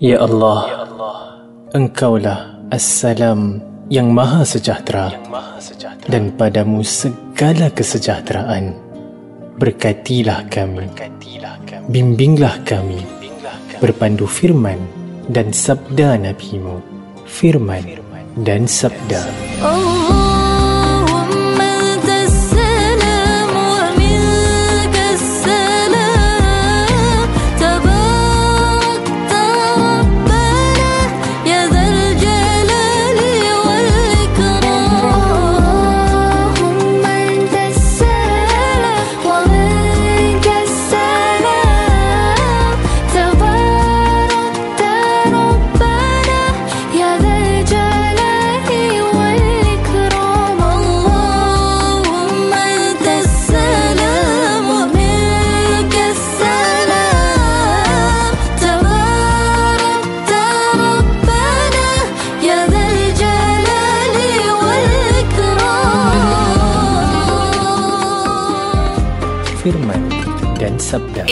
Ya Allah, Engkaulah Assalam yang Maha Sejahtera dan padamu segala kesejahteraan. Berkatilah kami, bimbinglah kami, berpandu firman dan sabda NabiMu, firman dan sabda. Allah.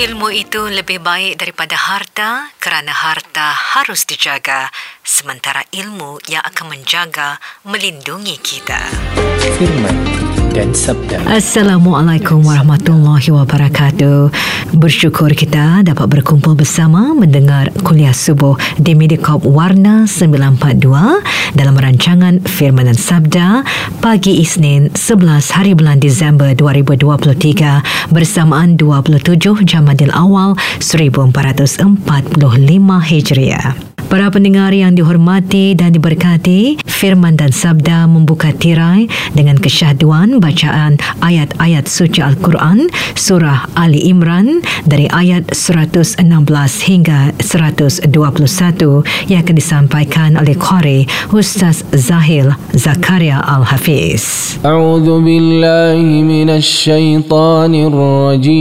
Ilmu itu lebih baik daripada harta kerana harta harus dijaga sementara ilmu yang akan menjaga melindungi kita. Firman dan sabda. Assalamualaikum warahmatullahi wabarakatuh. Bersyukur kita dapat berkumpul bersama mendengar kuliah subuh di Mediacorp Warna 942 dalam rancangan Firman dan Sabda pagi Isnin 11 hari bulan Disember 2023 bersamaan 27 Jamadil Awal 1445 Hijriah. Para pendengar yang dihormati dan diberkati, firman dan sabda membuka tirai dengan kesyahduan bacaan ayat-ayat suci Al-Quran surah Ali Imran dari ayat 116 hingga 121 yang akan disampaikan oleh Qari Ustaz Zahil Zakaria Al-Hafiz. A'udzu billahi minasy syaithanir rajim.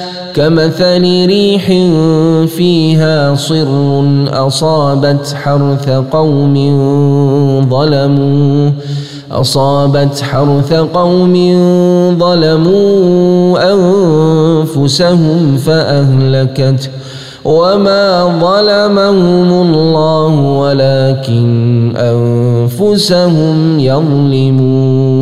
كمثل ريح فيها صر أصابت حرث قوم ظلموا أصابت حرث قوم ظلموا أنفسهم فأهلكته وما ظلمهم الله ولكن أنفسهم يظلمون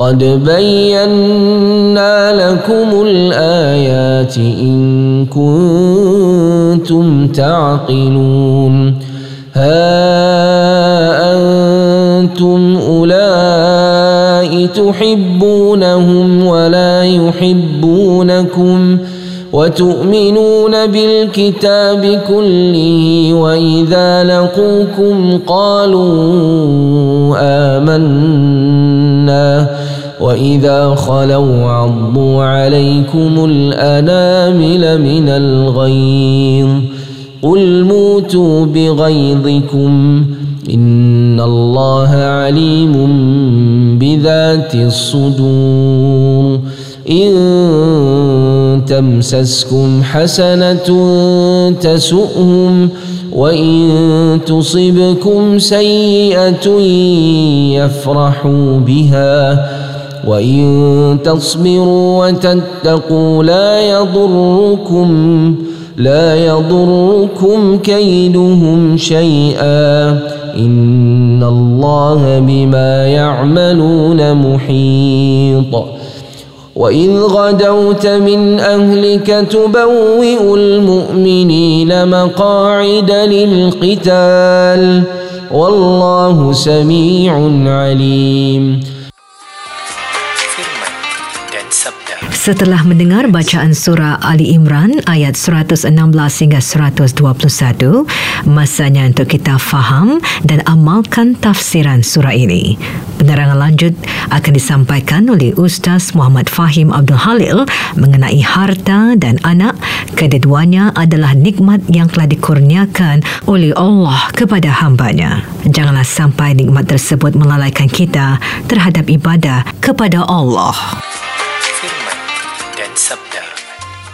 قد بينا لكم الآيات إن كنتم تعقلون. ها أنتم أولئك تحبونهم ولا يحبونكم وتؤمنون بالكتاب كله وإذا لقوكم قالوا آمنا. وإذا خلوا عضوا عليكم الأنامل من الغيظ قل موتوا بغيظكم إن الله عليم بذات الصدور إن تمسسكم حسنة تسؤهم وإن تصبكم سيئة يفرحوا بها وإن تصبروا وتتقوا لا يضركم لا يضركم كيدهم شيئا إن الله بما يعملون محيط. وإذ غدوت من أهلك تبوئ المؤمنين مقاعد للقتال والله سميع عليم. Setelah mendengar bacaan surah Ali Imran ayat 116 hingga 121, masanya untuk kita faham dan amalkan tafsiran surah ini. Penerangan lanjut akan disampaikan oleh Ustaz Muhammad Fahim Abdul Halil mengenai harta dan anak. Kedua-duanya adalah nikmat yang telah dikurniakan oleh Allah kepada hambanya. Janganlah sampai nikmat tersebut melalaikan kita terhadap ibadah kepada Allah. Dan Sabda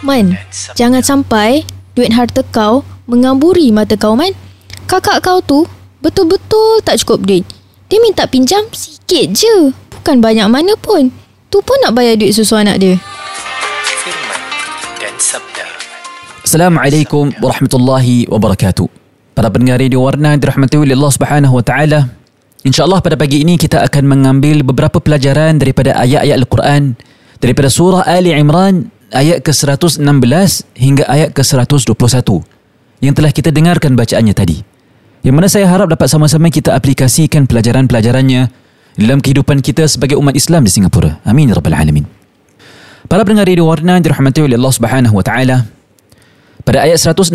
Man, jangan sampai duit harta kau mengamburi mata kau, Man. Kakak kau tu betul-betul tak cukup duit. Dia minta pinjam sikit je. Bukan banyak mana pun. Tu pun nak bayar duit susu anak dia. Firman dan Sabda Assalamualaikum warahmatullahi wabarakatuh. Para pendengar Radio Warna dirahmati oleh Allah Subhanahu wa taala. Insya-Allah pada pagi ini kita akan mengambil beberapa pelajaran daripada ayat-ayat Al-Quran daripada surah Ali Imran ayat ke-116 hingga ayat ke-121 yang telah kita dengarkan bacaannya tadi. Yang mana saya harap dapat sama-sama kita aplikasikan pelajaran-pelajarannya dalam kehidupan kita sebagai umat Islam di Singapura. Amin ya rabbal alamin. Para pendengar Radio Warna dirahmati oleh Allah Subhanahu wa taala. Pada ayat 116,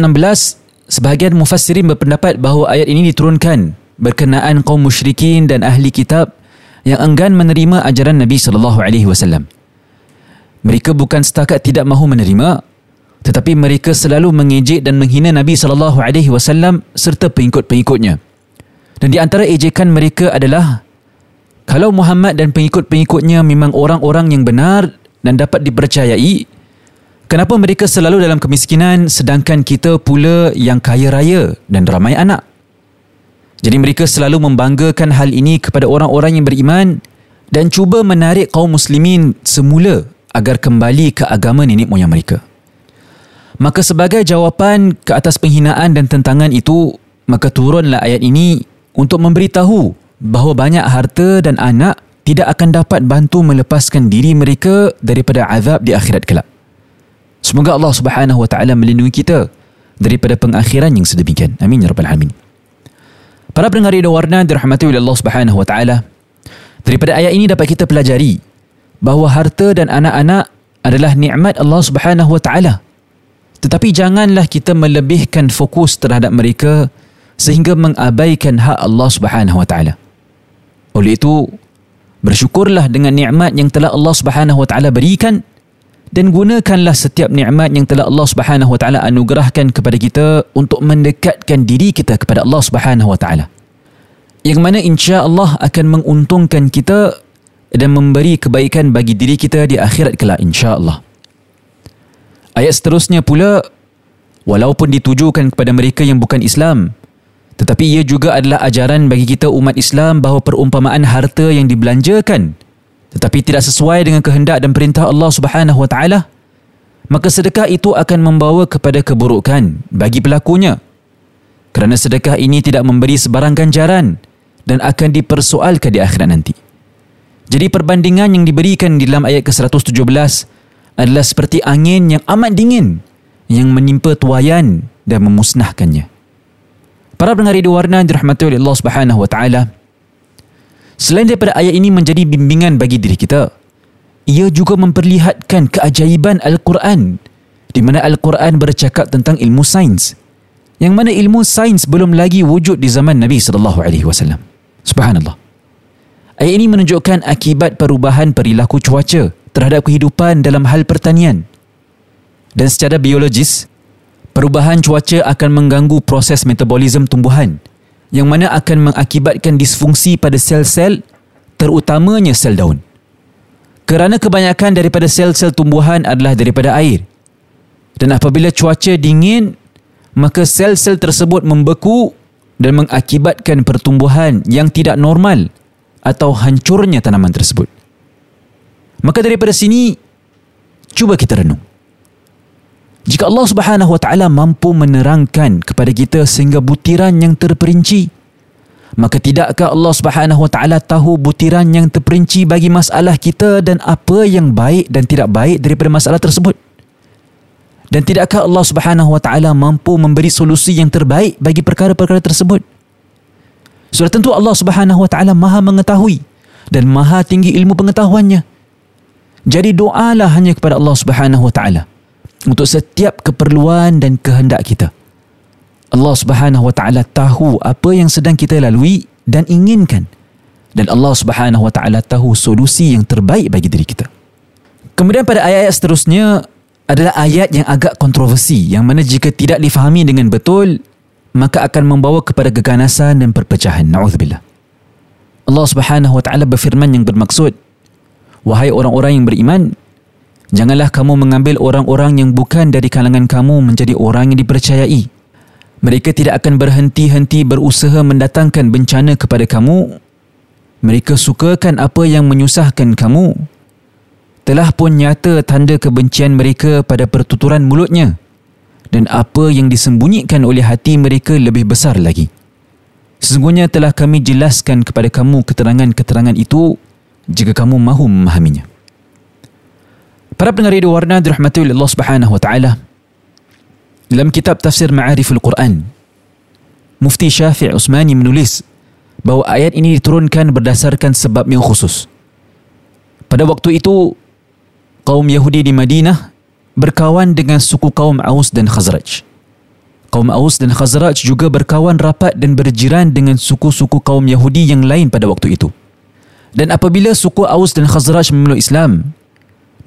sebahagian mufassirin berpendapat bahawa ayat ini diturunkan berkenaan kaum musyrikin dan ahli kitab yang enggan menerima ajaran Nabi sallallahu alaihi wasallam. Mereka bukan setakat tidak mahu menerima, tetapi mereka selalu mengejek dan menghina Nabi sallallahu alaihi wasallam serta pengikut-pengikutnya. Dan di antara ejekan mereka adalah kalau Muhammad dan pengikut-pengikutnya memang orang-orang yang benar dan dapat dipercayai, kenapa mereka selalu dalam kemiskinan sedangkan kita pula yang kaya raya dan ramai anak? Jadi mereka selalu membanggakan hal ini kepada orang-orang yang beriman dan cuba menarik kaum muslimin semula agar kembali ke agama nenek moyang mereka. Maka sebagai jawapan ke atas penghinaan dan tentangan itu, maka turunlah ayat ini untuk memberitahu bahawa banyak harta dan anak tidak akan dapat bantu melepaskan diri mereka daripada azab di akhirat kelak. Semoga Allah Subhanahu wa taala melindungi kita daripada pengakhiran yang sedemikian. Amin ya rabbal alamin. Para pendengar Radio Warna dirahmati oleh Allah Subhanahu wa taala. Daripada ayat ini dapat kita pelajari bahawa harta dan anak-anak adalah nikmat Allah Subhanahu wa taala. Tetapi janganlah kita melebihkan fokus terhadap mereka sehingga mengabaikan hak Allah Subhanahu wa taala. Oleh itu, bersyukurlah dengan nikmat yang telah Allah Subhanahu wa taala berikan dan gunakanlah setiap nikmat yang telah Allah Subhanahu wa taala anugerahkan kepada kita untuk mendekatkan diri kita kepada Allah Subhanahu wa taala. Yang mana insya-Allah akan menguntungkan kita dan memberi kebaikan bagi diri kita di akhirat kelak insya-Allah. Ayat seterusnya pula walaupun ditujukan kepada mereka yang bukan Islam tetapi ia juga adalah ajaran bagi kita umat Islam bahawa perumpamaan harta yang dibelanjakan tetapi tidak sesuai dengan kehendak dan perintah Allah Subhanahu wa taala maka sedekah itu akan membawa kepada keburukan bagi pelakunya kerana sedekah ini tidak memberi sebarang ganjaran dan akan dipersoalkan di akhirat nanti jadi perbandingan yang diberikan di dalam ayat ke-117 adalah seperti angin yang amat dingin yang menimpa tuayan dan memusnahkannya para pendengar di warna dirahmati oleh Allah Subhanahu wa taala Selain daripada ayat ini menjadi bimbingan bagi diri kita, ia juga memperlihatkan keajaiban Al-Quran di mana Al-Quran bercakap tentang ilmu sains. Yang mana ilmu sains belum lagi wujud di zaman Nabi sallallahu alaihi wasallam. Subhanallah. Ayat ini menunjukkan akibat perubahan perilaku cuaca terhadap kehidupan dalam hal pertanian. Dan secara biologis, perubahan cuaca akan mengganggu proses metabolisme tumbuhan yang mana akan mengakibatkan disfungsi pada sel-sel terutamanya sel daun. Kerana kebanyakan daripada sel-sel tumbuhan adalah daripada air. Dan apabila cuaca dingin, maka sel-sel tersebut membeku dan mengakibatkan pertumbuhan yang tidak normal atau hancurnya tanaman tersebut. Maka daripada sini, cuba kita renung. Jika Allah Subhanahu Wa Taala mampu menerangkan kepada kita sehingga butiran yang terperinci, maka tidakkah Allah Subhanahu Wa Taala tahu butiran yang terperinci bagi masalah kita dan apa yang baik dan tidak baik daripada masalah tersebut? Dan tidakkah Allah Subhanahu Wa Taala mampu memberi solusi yang terbaik bagi perkara-perkara tersebut? Sudah tentu Allah Subhanahu Wa Taala Maha mengetahui dan Maha tinggi ilmu pengetahuannya. Jadi doalah hanya kepada Allah Subhanahu Wa Taala untuk setiap keperluan dan kehendak kita. Allah Subhanahu Wa Taala tahu apa yang sedang kita lalui dan inginkan. Dan Allah Subhanahu Wa Taala tahu solusi yang terbaik bagi diri kita. Kemudian pada ayat-ayat seterusnya adalah ayat yang agak kontroversi yang mana jika tidak difahami dengan betul maka akan membawa kepada keganasan dan perpecahan. Nauzubillah. Allah Subhanahu wa taala berfirman yang bermaksud, "Wahai orang-orang yang beriman, janganlah kamu mengambil orang-orang yang bukan dari kalangan kamu menjadi orang yang dipercayai. Mereka tidak akan berhenti-henti berusaha mendatangkan bencana kepada kamu. Mereka sukakan apa yang menyusahkan kamu. Telah pun nyata tanda kebencian mereka pada pertuturan mulutnya." Dan apa yang disembunyikan oleh hati mereka lebih besar lagi. Sesungguhnya telah kami jelaskan kepada kamu keterangan-keterangan itu jika kamu mahu memahaminya. Para pendengar radio warna dirahmati Allah Subhanahu wa taala. Dalam kitab tafsir Ma'ariful Quran, Mufti Syafi' Usmani menulis bahawa ayat ini diturunkan berdasarkan sebab yang khusus. Pada waktu itu, kaum Yahudi di Madinah berkawan dengan suku kaum Aus dan Khazraj. Kaum Aus dan Khazraj juga berkawan rapat dan berjiran dengan suku-suku kaum Yahudi yang lain pada waktu itu. Dan apabila suku Aus dan Khazraj memeluk Islam,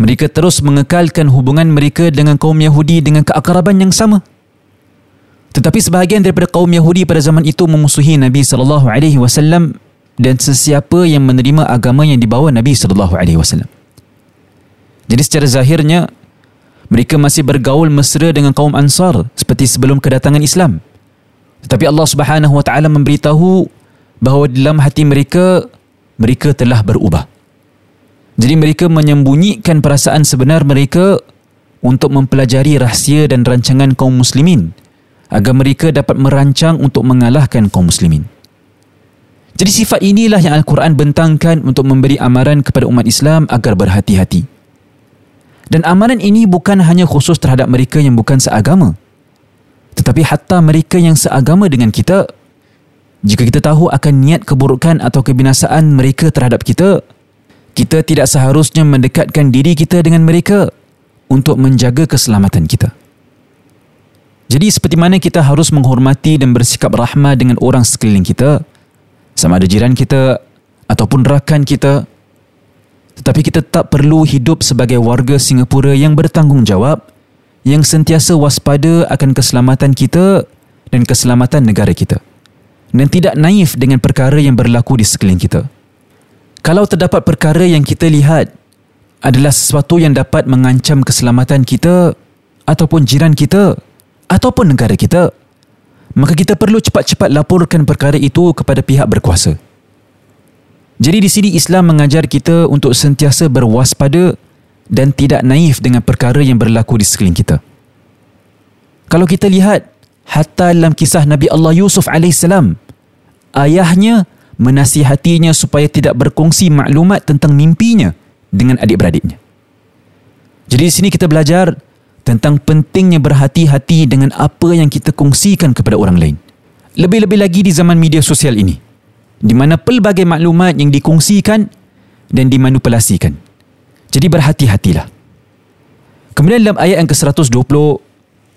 mereka terus mengekalkan hubungan mereka dengan kaum Yahudi dengan keakraban yang sama. Tetapi sebahagian daripada kaum Yahudi pada zaman itu memusuhi Nabi sallallahu alaihi wasallam dan sesiapa yang menerima agama yang dibawa Nabi sallallahu alaihi wasallam. Jadi secara zahirnya mereka masih bergaul mesra dengan kaum Ansar seperti sebelum kedatangan Islam. Tetapi Allah Subhanahu Wa Taala memberitahu bahawa dalam hati mereka mereka telah berubah. Jadi mereka menyembunyikan perasaan sebenar mereka untuk mempelajari rahsia dan rancangan kaum muslimin agar mereka dapat merancang untuk mengalahkan kaum muslimin. Jadi sifat inilah yang Al-Quran bentangkan untuk memberi amaran kepada umat Islam agar berhati-hati. Dan amaran ini bukan hanya khusus terhadap mereka yang bukan seagama. Tetapi hatta mereka yang seagama dengan kita, jika kita tahu akan niat keburukan atau kebinasaan mereka terhadap kita, kita tidak seharusnya mendekatkan diri kita dengan mereka untuk menjaga keselamatan kita. Jadi seperti mana kita harus menghormati dan bersikap rahmah dengan orang sekeliling kita, sama ada jiran kita ataupun rakan kita, tetapi kita tak perlu hidup sebagai warga Singapura yang bertanggungjawab yang sentiasa waspada akan keselamatan kita dan keselamatan negara kita dan tidak naif dengan perkara yang berlaku di sekeliling kita. Kalau terdapat perkara yang kita lihat adalah sesuatu yang dapat mengancam keselamatan kita ataupun jiran kita ataupun negara kita, maka kita perlu cepat-cepat laporkan perkara itu kepada pihak berkuasa. Jadi di sini Islam mengajar kita untuk sentiasa berwaspada dan tidak naif dengan perkara yang berlaku di sekeliling kita. Kalau kita lihat hatta dalam kisah Nabi Allah Yusuf AS, ayahnya menasihatinya supaya tidak berkongsi maklumat tentang mimpinya dengan adik-beradiknya. Jadi di sini kita belajar tentang pentingnya berhati-hati dengan apa yang kita kongsikan kepada orang lain. Lebih-lebih lagi di zaman media sosial ini di mana pelbagai maklumat yang dikongsikan dan dimanipulasikan. Jadi berhati-hatilah. Kemudian dalam ayat yang ke-120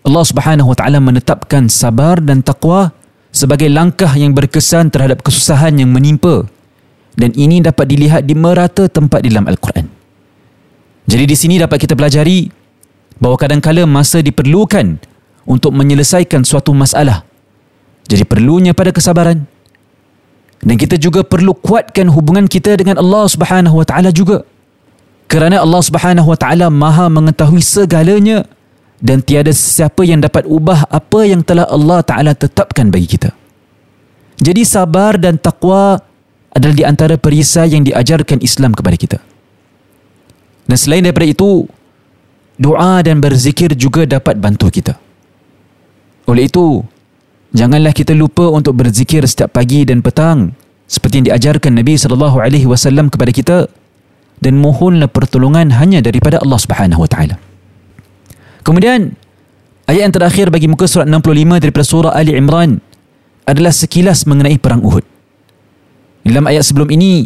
Allah Subhanahu Wa Taala menetapkan sabar dan takwa sebagai langkah yang berkesan terhadap kesusahan yang menimpa dan ini dapat dilihat di merata tempat dalam Al-Quran. Jadi di sini dapat kita pelajari bahawa kadang-kala masa diperlukan untuk menyelesaikan suatu masalah. Jadi perlunya pada kesabaran, dan kita juga perlu kuatkan hubungan kita dengan Allah Subhanahu Wa Taala juga. Kerana Allah Subhanahu Wa Taala Maha mengetahui segalanya dan tiada siapa yang dapat ubah apa yang telah Allah Taala tetapkan bagi kita. Jadi sabar dan takwa adalah di antara perisai yang diajarkan Islam kepada kita. Dan selain daripada itu, doa dan berzikir juga dapat bantu kita. Oleh itu, Janganlah kita lupa untuk berzikir setiap pagi dan petang seperti yang diajarkan Nabi sallallahu alaihi wasallam kepada kita dan mohonlah pertolongan hanya daripada Allah Subhanahu wa taala. Kemudian Ayat yang terakhir bagi muka surat 65 daripada surah Ali Imran adalah sekilas mengenai perang Uhud. Dalam ayat sebelum ini,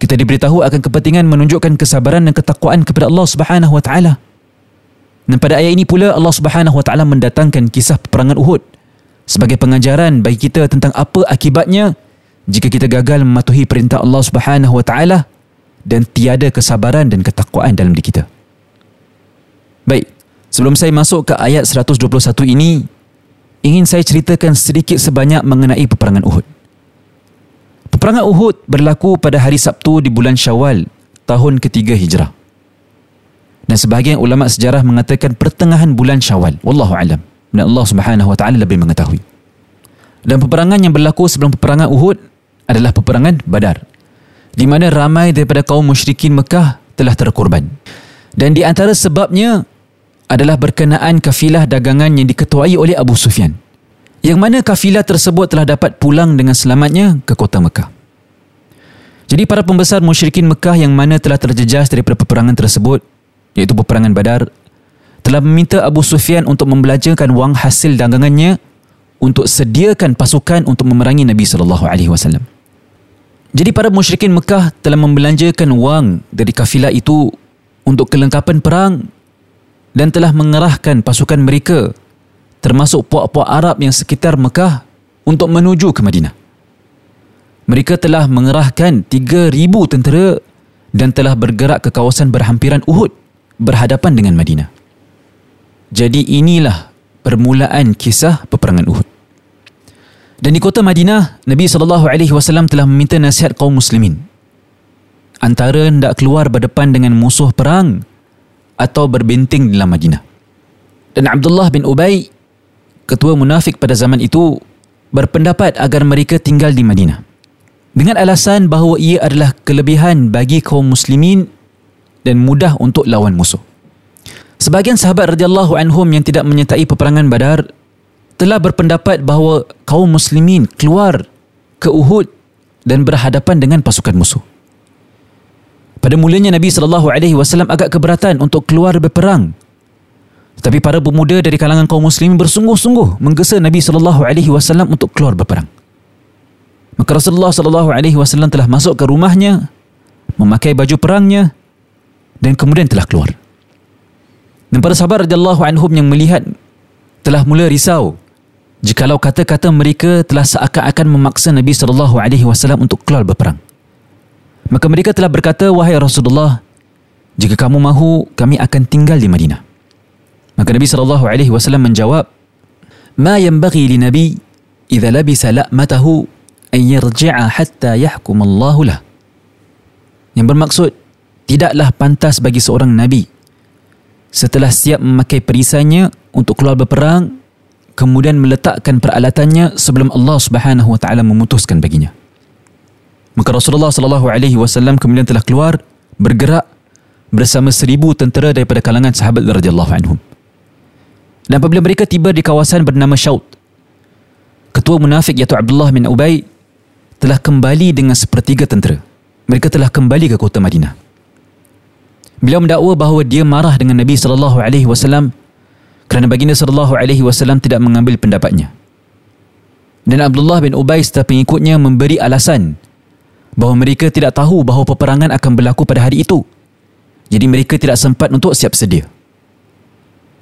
kita diberitahu akan kepentingan menunjukkan kesabaran dan ketakwaan kepada Allah Subhanahu wa taala. Dan pada ayat ini pula Allah Subhanahu wa taala mendatangkan kisah peperangan Uhud sebagai pengajaran bagi kita tentang apa akibatnya jika kita gagal mematuhi perintah Allah Subhanahu wa taala dan tiada kesabaran dan ketakwaan dalam diri kita. Baik, sebelum saya masuk ke ayat 121 ini, ingin saya ceritakan sedikit sebanyak mengenai peperangan Uhud. Peperangan Uhud berlaku pada hari Sabtu di bulan Syawal tahun ketiga Hijrah. Dan sebahagian ulama sejarah mengatakan pertengahan bulan Syawal. Wallahu alam. Dan Allah Subhanahu wa taala lebih mengetahui. Dan peperangan yang berlaku sebelum peperangan Uhud adalah peperangan Badar. Di mana ramai daripada kaum musyrikin Mekah telah terkorban. Dan di antara sebabnya adalah berkenaan kafilah dagangan yang diketuai oleh Abu Sufyan. Yang mana kafilah tersebut telah dapat pulang dengan selamatnya ke kota Mekah. Jadi para pembesar musyrikin Mekah yang mana telah terjejas daripada peperangan tersebut, iaitu peperangan Badar, telah meminta Abu Sufyan untuk membelanjakan wang hasil dagangannya untuk sediakan pasukan untuk memerangi Nabi sallallahu alaihi wasallam. Jadi para musyrikin Mekah telah membelanjakan wang dari kafilah itu untuk kelengkapan perang dan telah mengerahkan pasukan mereka termasuk puak-puak Arab yang sekitar Mekah untuk menuju ke Madinah. Mereka telah mengerahkan 3,000 tentera dan telah bergerak ke kawasan berhampiran Uhud berhadapan dengan Madinah. Jadi inilah permulaan kisah peperangan Uhud. Dan di kota Madinah, Nabi SAW telah meminta nasihat kaum muslimin. Antara hendak keluar berdepan dengan musuh perang atau berbinting dalam Madinah. Dan Abdullah bin Ubay, ketua munafik pada zaman itu, berpendapat agar mereka tinggal di Madinah. Dengan alasan bahawa ia adalah kelebihan bagi kaum muslimin dan mudah untuk lawan musuh. Sebahagian sahabat radhiyallahu anhum yang tidak menyertai peperangan Badar telah berpendapat bahawa kaum muslimin keluar ke Uhud dan berhadapan dengan pasukan musuh. Pada mulanya Nabi sallallahu alaihi wasallam agak keberatan untuk keluar berperang. Tetapi para pemuda dari kalangan kaum muslimin bersungguh-sungguh menggesa Nabi sallallahu alaihi wasallam untuk keluar berperang. Maka Rasulullah sallallahu alaihi wasallam telah masuk ke rumahnya, memakai baju perangnya dan kemudian telah keluar. Dan para sahabat radhiyallahu anhum yang melihat telah mula risau jikalau kata-kata mereka telah seakan-akan memaksa Nabi sallallahu alaihi wasallam untuk keluar berperang. Maka mereka telah berkata, Wahai Rasulullah, jika kamu mahu, kami akan tinggal di Madinah. Maka Nabi SAW menjawab, Ma yanbaghi li Nabi idza labisa la'matahu an yarji'a hatta yahkum Allah lah. Yang bermaksud, tidaklah pantas bagi seorang Nabi setelah siap memakai perisainya untuk keluar berperang, kemudian meletakkan peralatannya sebelum Allah Subhanahu wa taala memutuskan baginya. Maka Rasulullah sallallahu alaihi wasallam kemudian telah keluar bergerak bersama seribu tentera daripada kalangan sahabat radhiyallahu anhum. Dan apabila mereka tiba di kawasan bernama Syaut, ketua munafik iaitu Abdullah bin Ubay telah kembali dengan sepertiga tentera. Mereka telah kembali ke kota Madinah. Beliau mendakwa bahawa dia marah dengan Nabi sallallahu alaihi wasallam kerana baginda sallallahu alaihi wasallam tidak mengambil pendapatnya. Dan Abdullah bin Ubay serta pengikutnya memberi alasan bahawa mereka tidak tahu bahawa peperangan akan berlaku pada hari itu. Jadi mereka tidak sempat untuk siap sedia.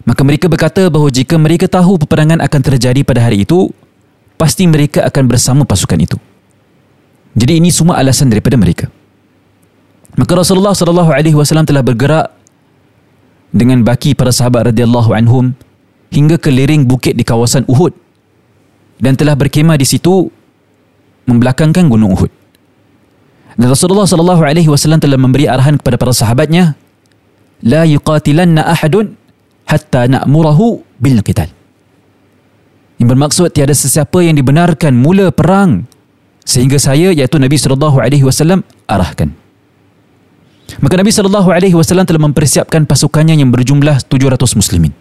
Maka mereka berkata bahawa jika mereka tahu peperangan akan terjadi pada hari itu, pasti mereka akan bersama pasukan itu. Jadi ini semua alasan daripada mereka. Maka Rasulullah sallallahu alaihi wasallam telah bergerak dengan baki para sahabat radhiyallahu anhum hingga ke lereng bukit di kawasan Uhud dan telah berkemah di situ membelakangkan gunung Uhud. Dan Rasulullah sallallahu alaihi wasallam telah memberi arahan kepada para sahabatnya, la yuqatilanna ahadun hatta na'murahu bil qital. Yang bermaksud tiada sesiapa yang dibenarkan mula perang sehingga saya iaitu Nabi sallallahu alaihi wasallam arahkan. Maka Nabi sallallahu alaihi wasallam telah mempersiapkan pasukannya yang berjumlah 700 muslimin.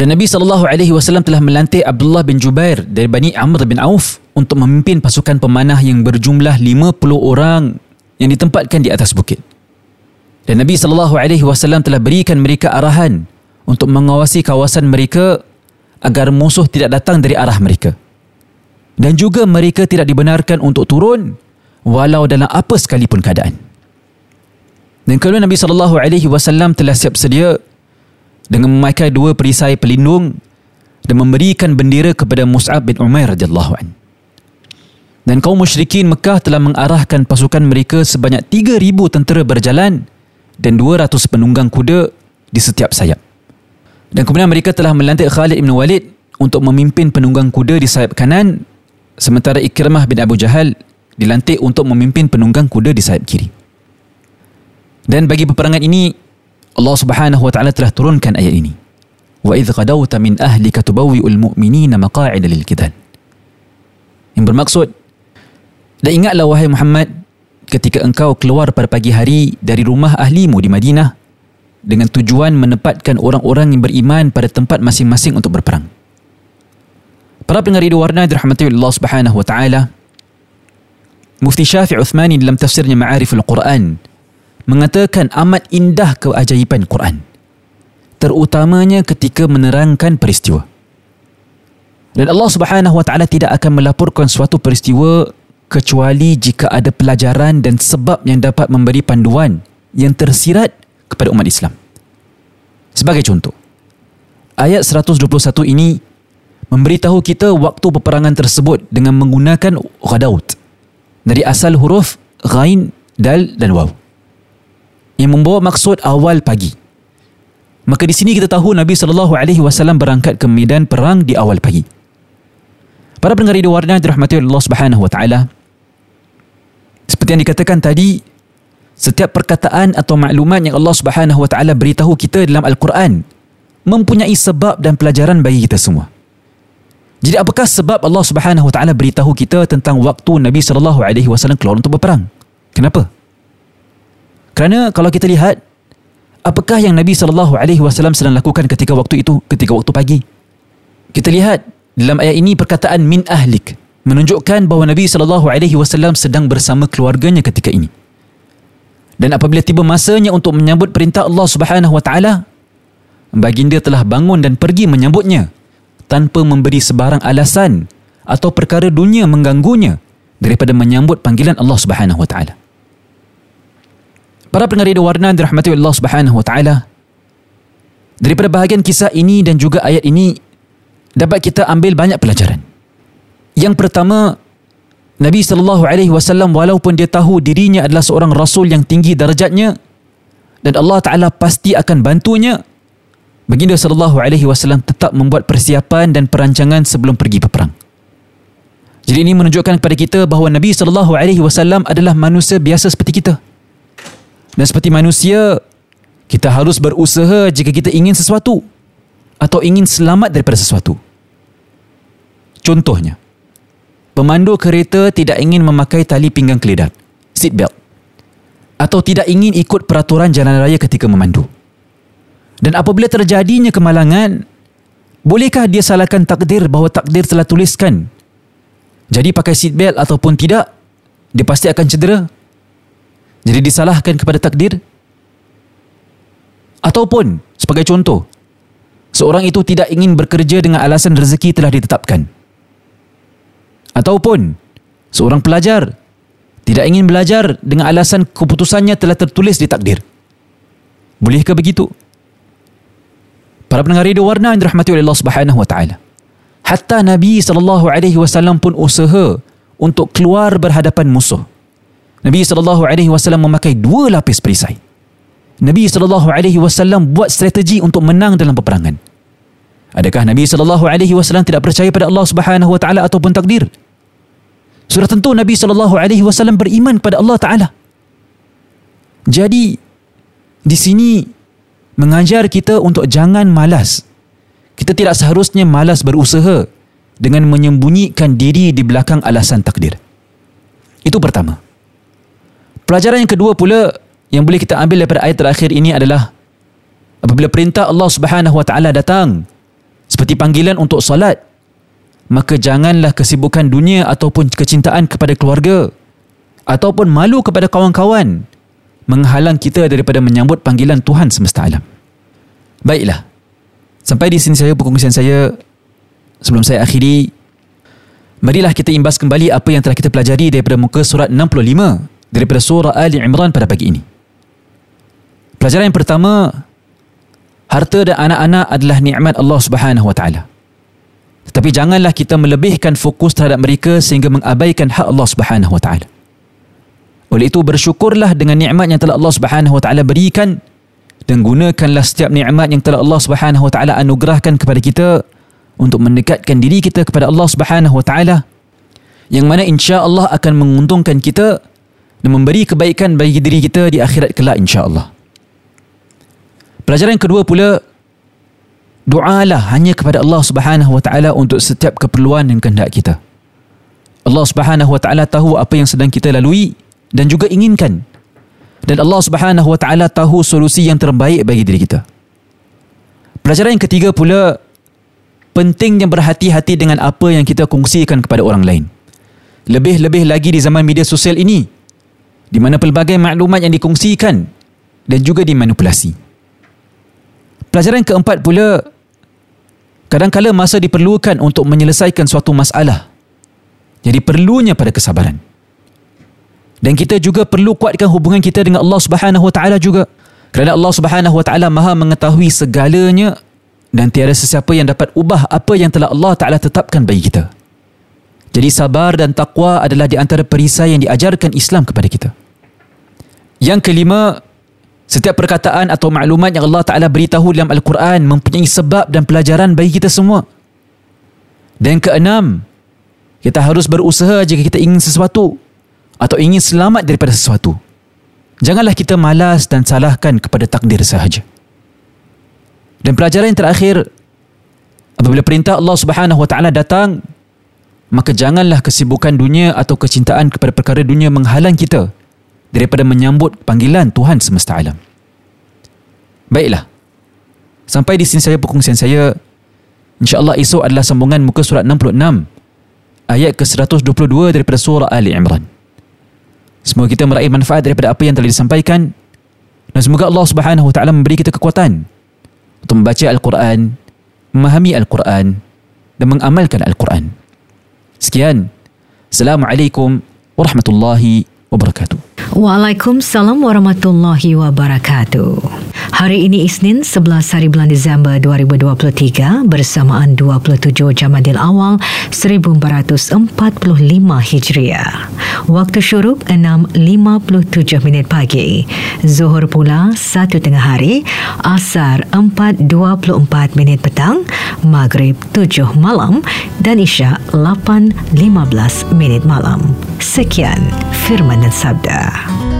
Dan Nabi sallallahu alaihi wasallam telah melantik Abdullah bin Jubair dari Bani Amr bin Auf untuk memimpin pasukan pemanah yang berjumlah 50 orang yang ditempatkan di atas bukit. Dan Nabi sallallahu alaihi wasallam telah berikan mereka arahan untuk mengawasi kawasan mereka agar musuh tidak datang dari arah mereka. Dan juga mereka tidak dibenarkan untuk turun walau dalam apa sekalipun keadaan. Dan kalau Nabi sallallahu alaihi wasallam telah siap sedia dengan memakai dua perisai pelindung dan memberikan bendera kepada Mus'ab bin Umair radhiyallahu an. Dan kaum musyrikin Mekah telah mengarahkan pasukan mereka sebanyak 3000 tentera berjalan dan 200 penunggang kuda di setiap sayap. Dan kemudian mereka telah melantik Khalid bin Walid untuk memimpin penunggang kuda di sayap kanan sementara Ikrimah bin Abu Jahal dilantik untuk memimpin penunggang kuda di sayap kiri. Dan bagi peperangan ini Allah Subhanahu wa taala telah turunkan ayat ini. Wa idh qadawta min ahlika tubawwi'ul mu'minina maqa'ida lil qital. Yang bermaksud dan ingatlah wahai Muhammad ketika engkau keluar pada pagi hari dari rumah ahlimu di Madinah dengan tujuan menempatkan orang-orang yang beriman pada tempat masing-masing untuk berperang. Para pendengar radio warna dirahmati Allah Subhanahu wa taala. Mufti Syafi' Uthmani dalam tafsirnya Ma'arif Al-Quran mengatakan amat indah keajaiban Quran. Terutamanya ketika menerangkan peristiwa. Dan Allah Subhanahu wa taala tidak akan melaporkan suatu peristiwa kecuali jika ada pelajaran dan sebab yang dapat memberi panduan yang tersirat kepada umat Islam. Sebagai contoh, ayat 121 ini memberitahu kita waktu peperangan tersebut dengan menggunakan ghadaut dari asal huruf ghain, dal dan waw yang membawa maksud awal pagi. Maka di sini kita tahu Nabi sallallahu alaihi wasallam berangkat ke medan perang di awal pagi. Para pendengar di warna dirahmati Allah Subhanahu wa taala. Seperti yang dikatakan tadi, setiap perkataan atau maklumat yang Allah Subhanahu wa taala beritahu kita dalam Al-Quran mempunyai sebab dan pelajaran bagi kita semua. Jadi apakah sebab Allah Subhanahu wa taala beritahu kita tentang waktu Nabi sallallahu alaihi wasallam keluar untuk berperang? Kenapa? Kerana kalau kita lihat apakah yang Nabi sallallahu alaihi wasallam sedang lakukan ketika waktu itu, ketika waktu pagi? Kita lihat dalam ayat ini perkataan min ahlik menunjukkan bahawa Nabi sallallahu alaihi wasallam sedang bersama keluarganya ketika ini. Dan apabila tiba masanya untuk menyambut perintah Allah Subhanahu wa taala, baginda telah bangun dan pergi menyambutnya tanpa memberi sebarang alasan atau perkara dunia mengganggunya daripada menyambut panggilan Allah Subhanahu wa taala. Para pendengar radio warna dirahmati Allah Subhanahu wa taala. Daripada bahagian kisah ini dan juga ayat ini dapat kita ambil banyak pelajaran. Yang pertama, Nabi sallallahu alaihi wasallam walaupun dia tahu dirinya adalah seorang rasul yang tinggi darjatnya dan Allah taala pasti akan bantunya Baginda sallallahu alaihi wasallam tetap membuat persiapan dan perancangan sebelum pergi berperang. Jadi ini menunjukkan kepada kita bahawa Nabi sallallahu alaihi wasallam adalah manusia biasa seperti kita. Dan seperti manusia, kita harus berusaha jika kita ingin sesuatu atau ingin selamat daripada sesuatu. Contohnya, pemandu kereta tidak ingin memakai tali pinggang keledat, seat belt, atau tidak ingin ikut peraturan jalan raya ketika memandu. Dan apabila terjadinya kemalangan, bolehkah dia salahkan takdir bahawa takdir telah tuliskan? Jadi pakai seat belt ataupun tidak, dia pasti akan cedera. Jadi disalahkan kepada takdir? Ataupun sebagai contoh, seorang itu tidak ingin bekerja dengan alasan rezeki telah ditetapkan. Ataupun seorang pelajar tidak ingin belajar dengan alasan keputusannya telah tertulis di takdir. Bolehkah begitu? Para pendengar radio warna yang dirahmati oleh Allah Subhanahu wa taala. Hatta Nabi sallallahu alaihi wasallam pun usaha untuk keluar berhadapan musuh. Nabi sallallahu alaihi wasallam memakai dua lapis perisai. Nabi sallallahu alaihi wasallam buat strategi untuk menang dalam peperangan. Adakah Nabi sallallahu alaihi wasallam tidak percaya pada Allah Subhanahu wa taala ataupun takdir? Sudah tentu Nabi sallallahu alaihi wasallam beriman kepada Allah taala. Jadi di sini mengajar kita untuk jangan malas. Kita tidak seharusnya malas berusaha dengan menyembunyikan diri di belakang alasan takdir. Itu pertama. Pelajaran yang kedua pula yang boleh kita ambil daripada ayat terakhir ini adalah apabila perintah Allah Subhanahu Wa Taala datang seperti panggilan untuk solat maka janganlah kesibukan dunia ataupun kecintaan kepada keluarga ataupun malu kepada kawan-kawan menghalang kita daripada menyambut panggilan Tuhan semesta alam. Baiklah. Sampai di sini saya perkongsian saya sebelum saya akhiri marilah kita imbas kembali apa yang telah kita pelajari daripada muka surat 65 daripada surah Ali Imran pada pagi ini. Pelajaran yang pertama harta dan anak-anak adalah nikmat Allah Subhanahu wa taala. Tetapi janganlah kita melebihkan fokus terhadap mereka sehingga mengabaikan hak Allah Subhanahu wa taala. Oleh itu bersyukurlah dengan nikmat yang telah Allah Subhanahu wa taala berikan dan gunakanlah setiap nikmat yang telah Allah Subhanahu wa taala anugerahkan kepada kita untuk mendekatkan diri kita kepada Allah Subhanahu wa taala yang mana insya-Allah akan menguntungkan kita dan memberi kebaikan bagi diri kita di akhirat kelak insya-Allah. Pelajaran kedua pula doalah hanya kepada Allah Subhanahu wa taala untuk setiap keperluan dan kehendak kita. Allah Subhanahu wa taala tahu apa yang sedang kita lalui dan juga inginkan. Dan Allah Subhanahu Wa Taala tahu solusi yang terbaik bagi diri kita. Pelajaran yang ketiga pula pentingnya berhati-hati dengan apa yang kita kongsikan kepada orang lain. Lebih-lebih lagi di zaman media sosial ini di mana pelbagai maklumat yang dikongsikan dan juga dimanipulasi. Pelajaran keempat pula kadang-kala masa diperlukan untuk menyelesaikan suatu masalah. Jadi perlunya pada kesabaran. Dan kita juga perlu kuatkan hubungan kita dengan Allah Subhanahu Wa Taala juga. Kerana Allah Subhanahu Wa Taala Maha mengetahui segalanya dan tiada sesiapa yang dapat ubah apa yang telah Allah Taala tetapkan bagi kita. Jadi sabar dan takwa adalah di antara perisai yang diajarkan Islam kepada kita. Yang kelima, setiap perkataan atau maklumat yang Allah Taala beritahu dalam Al-Quran mempunyai sebab dan pelajaran bagi kita semua. Dan keenam, kita harus berusaha jika kita ingin sesuatu atau ingin selamat daripada sesuatu. Janganlah kita malas dan salahkan kepada takdir sahaja. Dan pelajaran yang terakhir, apabila perintah Allah Subhanahu Wa Taala datang, maka janganlah kesibukan dunia atau kecintaan kepada perkara dunia menghalang kita daripada menyambut panggilan Tuhan semesta alam. Baiklah. Sampai di sini saya perkongsian saya. InsyaAllah esok adalah sambungan muka surat 66 ayat ke-122 daripada surah Ali Imran. Semoga kita meraih manfaat daripada apa yang telah disampaikan dan semoga Allah Subhanahu Wa Taala memberi kita kekuatan untuk membaca Al-Quran, memahami Al-Quran dan mengamalkan Al-Quran. Sekian. Assalamualaikum warahmatullahi wabarakatuh. Waalaikumsalam warahmatullahi wabarakatuh. Hari ini Isnin 11 hari bulan Disember 2023 bersamaan 27 Jamadil Awal 1445 Hijriah. Waktu syuruk 6.57 minit pagi. Zuhur pula 1 tengah hari. Asar 4.24 minit petang. Maghrib 7 malam. Dan Isya 8.15 minit malam. Sekian firman dan sabda.